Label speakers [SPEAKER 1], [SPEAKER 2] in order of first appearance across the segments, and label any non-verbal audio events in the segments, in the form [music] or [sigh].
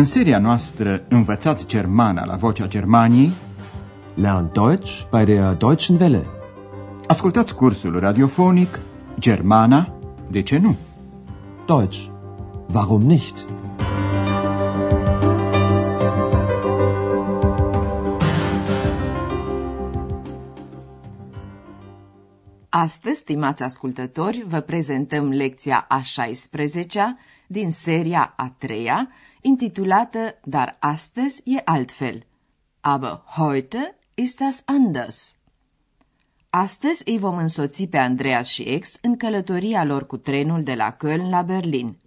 [SPEAKER 1] În seria noastră Învățați Germana la Vocea Germaniei
[SPEAKER 2] Lern Deutsch bei der Deutschen Welle.
[SPEAKER 1] Ascultați cursul radiofonic Germana, de ce nu?
[SPEAKER 2] Deutsch. Warum nicht?
[SPEAKER 3] Astăzi, stimați ascultători, vă prezentăm lecția a 16-a din seria a treia, intitulată Dar astăzi e altfel. Aber heute ist das anders. Astăzi îi vom însoți pe Andreas și Ex în călătoria lor cu trenul de la Köln la Berlin.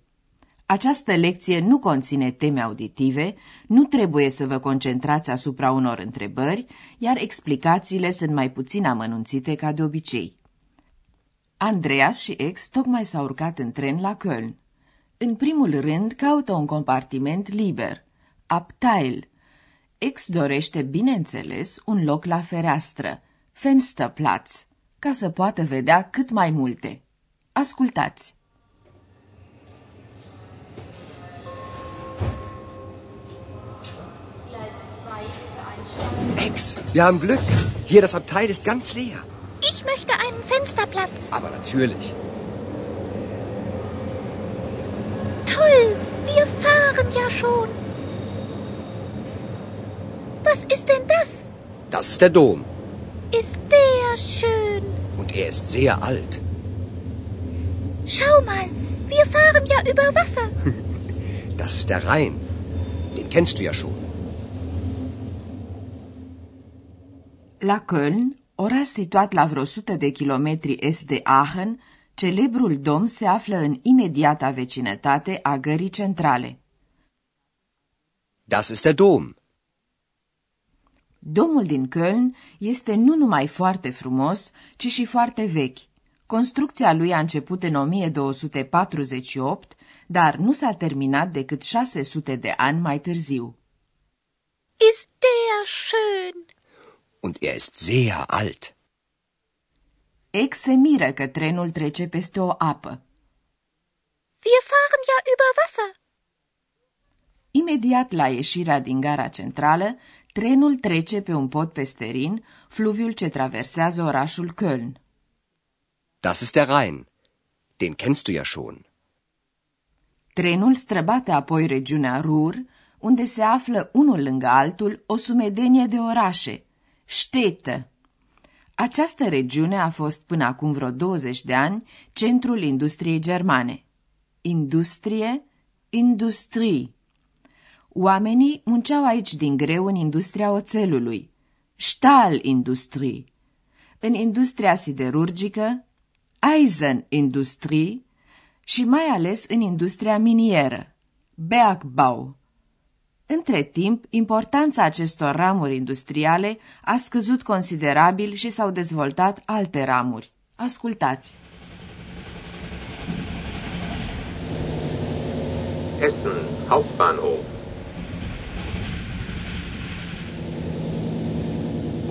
[SPEAKER 3] Această lecție nu conține teme auditive, nu trebuie să vă concentrați asupra unor întrebări, iar explicațiile sunt mai puțin amănunțite ca de obicei. Andreas și Ex tocmai s-au urcat în tren la Köln. În primul rând, caută un compartiment liber, Abteil. Ex dorește, bineînțeles, un loc la fereastră, Fensterplatz, ca să poată vedea cât mai multe. Ascultați!
[SPEAKER 4] Ex, wir haben Glück. Hier das Abteil ist ganz leer.
[SPEAKER 5] Ich möchte einen Fensterplatz.
[SPEAKER 4] Aber natürlich.
[SPEAKER 5] Ja schon. Was ist denn das?
[SPEAKER 4] Das ist der Dom.
[SPEAKER 5] Ist der schön.
[SPEAKER 4] Und er ist sehr alt.
[SPEAKER 5] Schau mal, wir fahren ja über Wasser. [laughs]
[SPEAKER 4] Das ist der Rhein. Den kennst du ja schon.
[SPEAKER 3] La Köln, oraș situat la vreo 100 de kilometri est de Aachen, celebrul dom se află în imediata vecinătate a gării centrale.
[SPEAKER 4] Das ist der Dom.
[SPEAKER 3] Domul din Köln este nu numai foarte frumos, ci și foarte vechi. Construcția lui a început în 1248, dar nu s-a terminat decât 600 de ani mai târziu.
[SPEAKER 5] Ist der schön.
[SPEAKER 4] Und er ist sehr alt.
[SPEAKER 3] Ex se miră că trenul trece peste o apă.
[SPEAKER 5] Wir fahren ja über Wasser.
[SPEAKER 3] Imediat la ieșirea din gara centrală, trenul trece pe un pod peste Rin, fluviul ce traversează orașul Köln.
[SPEAKER 4] Das ist der Rhein. Den kennst du ja schon.
[SPEAKER 3] Trenul străbate apoi regiunea Ruhr, unde se află unul lângă altul o sumedenie de orașe, Städte. Această regiune a fost până acum vreo 20 de ani centrul industriei germane. Industrie, industrie. Oamenii munceau aici din greu în industria oțelului, Stahlindustrie, în industria siderurgică, Eisenindustrie și mai ales în industria minieră, Bergbau. Între timp, importanța acestor ramuri industriale a scăzut considerabil și s-au dezvoltat alte ramuri. Ascultați!
[SPEAKER 6] Essen Hauptbahnhof.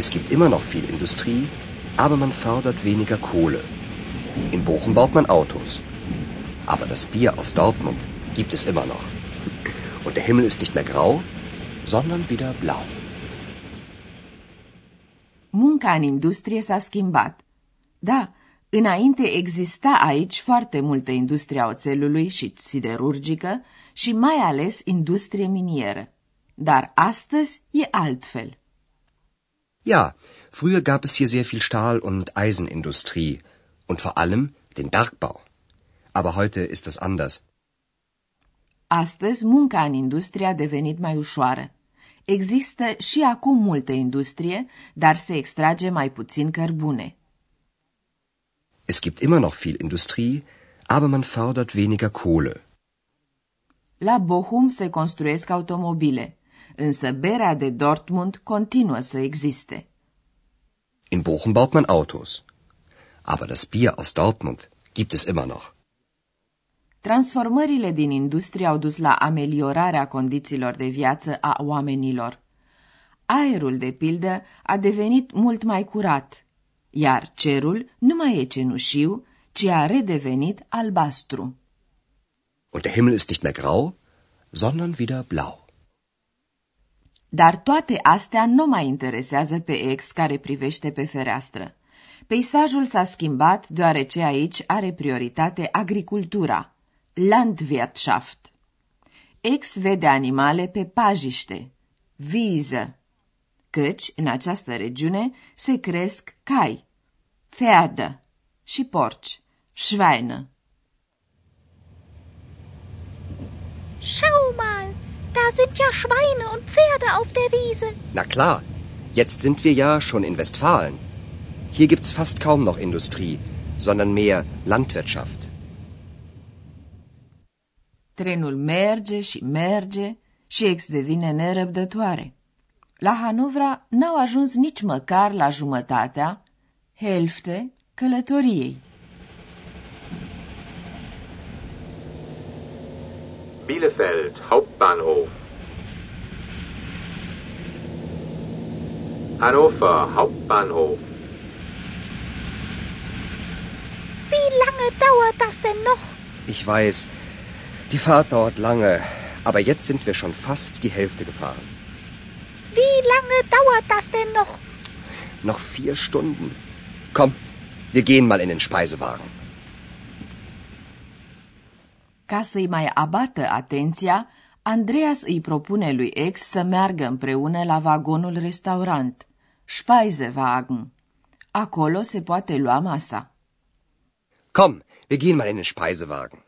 [SPEAKER 4] Es gibt immer noch viel Industrie, aber man fördert weniger Kohle. In Bochum baut man Autos. Aber das Bier aus Dortmund gibt es immer noch. Und der Himmel ist nicht mehr grau, sondern wieder blau.
[SPEAKER 3] Munca în industrie s-a schimbat. Da, înainte exista aici foarte multă industrie a oțelului și siderurgică și mai ales industrie minieră. Dar astăzi e altfel.
[SPEAKER 4] Ja, früher gab es hier sehr viel Stahl- und Eisenindustrie und vor allem den Bergbau. Aber heute ist es anders.
[SPEAKER 3] Astăzi, munca în industrie a devenit mai ușoară. Există și acum multă industrie, dar se extrage mai puțin cărbune.
[SPEAKER 4] Es gibt immer noch viel Industrie, aber man fördert weniger Kohle.
[SPEAKER 3] La Bochum se construiesc automobile. Însă berea de Dortmund continuă să existe.
[SPEAKER 4] In Bochum baut man Autos. Aber das Bier aus Dortmund gibt es immer noch.
[SPEAKER 3] Transformările din industrie au dus la ameliorarea condițiilor de viață a oamenilor. Aerul, de pildă, a devenit mult mai curat, iar cerul nu mai e cenușiu, ci a redevenit albastru.
[SPEAKER 4] Und der Himmel ist nicht mehr grau, sondern wieder blau.
[SPEAKER 3] Dar toate astea nu mai interesează pe ex care privește pe fereastră. Peisajul s-a schimbat deoarece aici are prioritate agricultura, Landwirtschaft. Ex vede animale pe pajiște, viză, căci în această regiune se cresc cai, Pferde și porci, Schweine.
[SPEAKER 5] Schau mal, da sind ja Schweine und Pferde auf der Wiese.
[SPEAKER 4] Na klar, jetzt sind wir ja schon in Westfalen. Hier gibt's fast kaum noch Industrie, sondern mehr Landwirtschaft.
[SPEAKER 3] Trenul merge și merge și ex devine nerăbdătoare. La Hanovra n-au ajuns nici măcar la jumătatea, helfte, călătoriei.
[SPEAKER 6] Bielefeld Hauptbahnhof. Hannover Hauptbahnhof.
[SPEAKER 5] Wie lange dauert das denn noch?
[SPEAKER 4] Ich weiß, die Fahrt dauert lange, aber jetzt sind wir schon fast die Hälfte gefahren.
[SPEAKER 5] Wie lange dauert das denn noch?
[SPEAKER 4] Noch vier Stunden. Komm, wir gehen mal in den Speisewagen.
[SPEAKER 3] Ca să-i mai abată atenția, Andreas îi propune lui ex să meargă împreună la vagonul restaurant, Speisewagen. Acolo se poate lua masa.
[SPEAKER 4] Komm, wir gehen mal in den Speisewagen.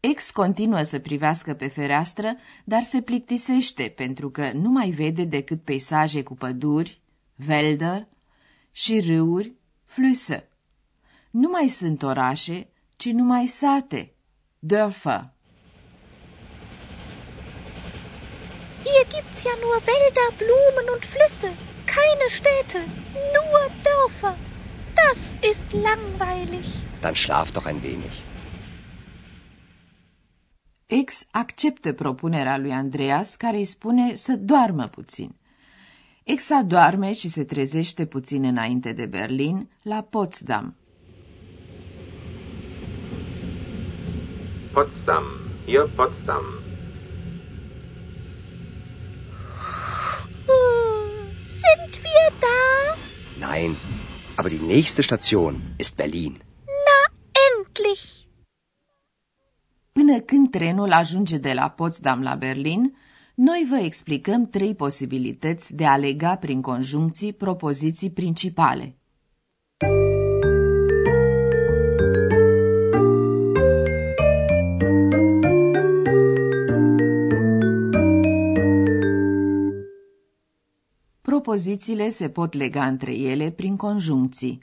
[SPEAKER 3] Ex continuă să privească pe fereastră, dar se plictisește pentru că nu mai vede decât peisaje cu păduri, Wälder și râuri, Flüsse. Nu mai sunt orașe, ci numai sate, Dörfer.
[SPEAKER 5] Hier gibt's ja nur Wälder, Blumen und Flüsse. Keine Städte, nur Dörfer. Das ist langweilig.
[SPEAKER 4] Dann schlaf doch ein wenig.
[SPEAKER 3] Ex acceptă propunerea lui Andreas, care îi spune să doarmă puțin. Ex adorme și se trezește puțin înainte de Berlin, la Potsdam.
[SPEAKER 6] Potsdam. Hier Potsdam.
[SPEAKER 5] Sind wir da?
[SPEAKER 4] Nein, aber die nächste Station ist Berlin.
[SPEAKER 5] Na, endlich!
[SPEAKER 3] Până când trenul ajunge de la Potsdam la Berlin, noi vă explicăm trei posibilități de a lega prin conjuncții propoziții principale. Propozițiile se pot lega între ele prin conjuncții.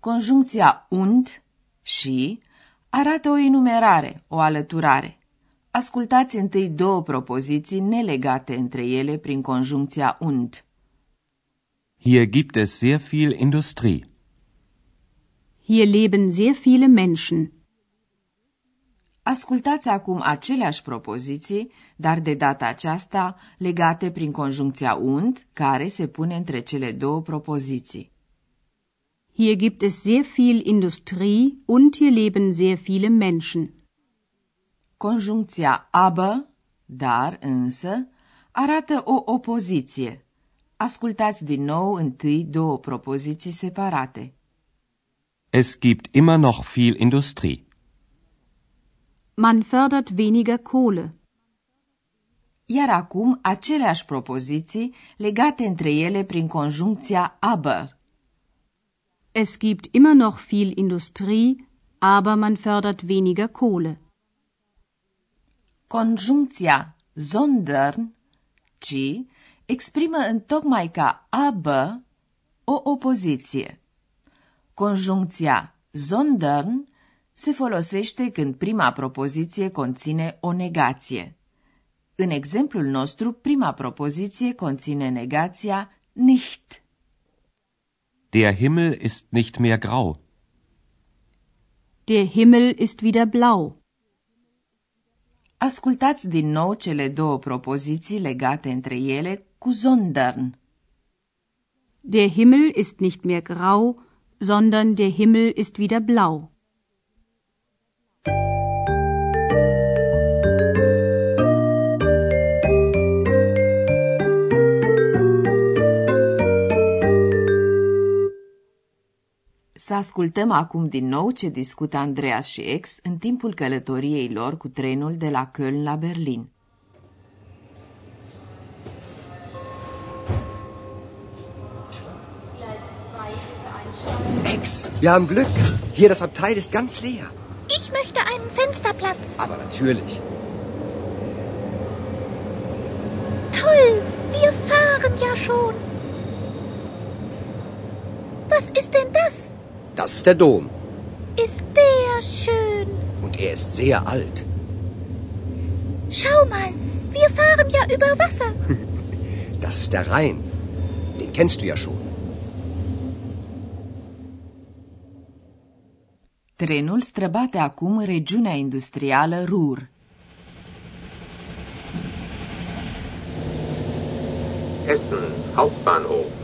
[SPEAKER 3] Conjuncția und și arată o enumerare, o alăturare. Ascultați întâi două propoziții nelegate între ele prin conjuncția und.
[SPEAKER 2] Hier gibt es sehr viel Industrie.
[SPEAKER 7] Hier leben sehr viele Menschen.
[SPEAKER 3] Ascultați acum aceleași propoziții, dar de data aceasta legate prin conjuncția und, care se pune între cele două propoziții.
[SPEAKER 7] Hier gibt es sehr viel Industrie und hier leben sehr viele Menschen.
[SPEAKER 3] Conjuncția aber, dar, însă, arată o opoziție. Ascultați din nou întâi două propoziții separate.
[SPEAKER 2] Es gibt immer noch viel Industrie.
[SPEAKER 7] Man fördert weniger Kohle.
[SPEAKER 3] Iar acum aceleași propoziții legate între ele prin conjuncția aber.
[SPEAKER 7] Es gibt immer noch viel Industrie, aber man fördert weniger Kohle.
[SPEAKER 3] Conjuncția sondern, ci, exprimă întocmai ca aber o opoziție. Conjuncția sondern se folosește când prima propoziție conține o negație. În exemplul nostru, prima propoziție conține negația nicht.
[SPEAKER 2] Der Himmel ist nicht mehr grau.
[SPEAKER 7] Der Himmel ist wieder blau.
[SPEAKER 3] Ascultați din nou cele două propoziții legate între ele cu sondern.
[SPEAKER 7] Der Himmel ist nicht mehr grau, sondern der Himmel ist wieder blau.
[SPEAKER 3] Să ascultăm acum din nou ce discută Andreas și Ex în timpul călătoriei lor cu trenul de la Köln la Berlin.
[SPEAKER 4] Ex, wir haben Glück. Hier das Abteil ist ganz leer.
[SPEAKER 5] Ich möchte einen Fensterplatz.
[SPEAKER 4] Aber natürlich.
[SPEAKER 5] Toll, wir fahren ja schon. Was ist denn das?
[SPEAKER 4] Das ist der Dom.
[SPEAKER 5] Ist der schön.
[SPEAKER 4] Und er ist sehr alt.
[SPEAKER 5] Schau mal, wir fahren ja über Wasser. [laughs]
[SPEAKER 4] Das ist der Rhein. Den kennst du ja schon.
[SPEAKER 3] Trenul străbate acum regiunea industrială Ruhr.
[SPEAKER 6] Essen Hauptbahnhof.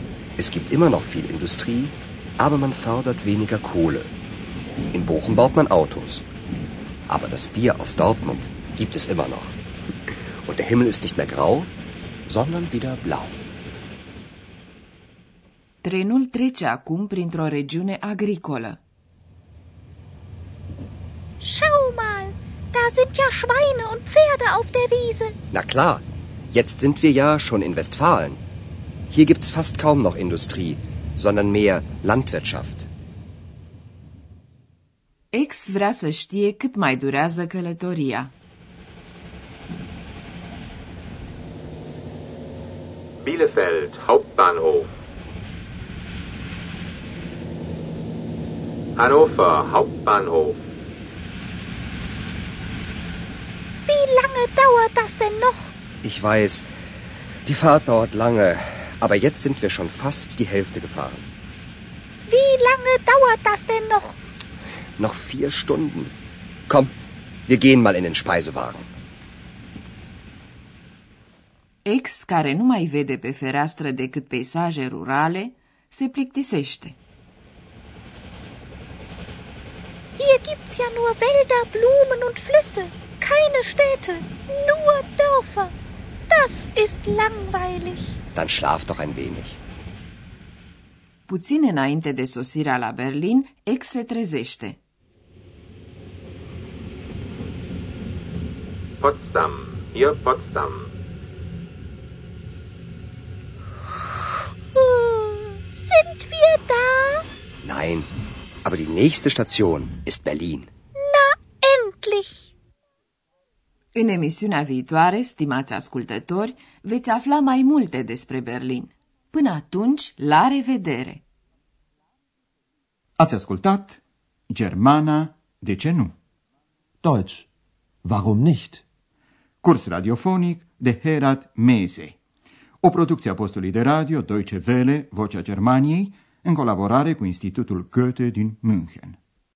[SPEAKER 4] Es gibt immer noch viel Industrie, aber man fördert weniger Kohle. In Bochum baut man Autos. Aber das Bier aus Dortmund gibt es immer noch. Und der Himmel ist nicht mehr grau, sondern wieder blau.
[SPEAKER 3] Trenul trece acum printr-o regiune agricolă.
[SPEAKER 5] Schau mal, da sind ja Schweine und Pferde auf der Wiese.
[SPEAKER 4] Na klar, jetzt sind wir ja schon in Westfalen. Hier gibt's fast kaum noch Industrie, sondern mehr Landwirtschaft.
[SPEAKER 3] Ex vrea să știe cât mai durează călătoria.
[SPEAKER 6] Bielefeld Hauptbahnhof. Hannover Hauptbahnhof.
[SPEAKER 5] Wie lange dauert das denn noch?
[SPEAKER 4] Ich weiß, die Fahrt dauert lange, aber jetzt sind wir schon fast die Hälfte gefahren.
[SPEAKER 5] Wie lange dauert das denn noch?
[SPEAKER 4] Noch vier Stunden. Komm, wir gehen mal in den Speisewagen.
[SPEAKER 3] Ex, care nu mai vede pe fereastră decât peisaje rurale, se plictisește.
[SPEAKER 5] Hier gibt's ja nur Wälder, Blumen und Flüsse. Keine Städte, nur Dörfer. Das ist langweilig.
[SPEAKER 4] Dann schlaf doch ein wenig.
[SPEAKER 3] Puțin înainte de sosirea la Berlin, Ex se trezește.
[SPEAKER 6] Potsdam. Hier Potsdam.
[SPEAKER 5] Sind wir da?
[SPEAKER 4] Nein, aber die nächste Station ist Berlin.
[SPEAKER 5] Na, endlich!
[SPEAKER 3] În emisiunea viitoare, stimați ascultători, veți afla mai multe despre Berlin. Până atunci, la revedere!
[SPEAKER 1] Ați ascultat Germana, de ce nu?
[SPEAKER 2] Deutsch. Warum nicht?
[SPEAKER 1] Curs radiofonic de Herat Mese. O producție a postului de radio Deutsche Welle, Vocea Germaniei, în colaborare cu Institutul Goethe din München.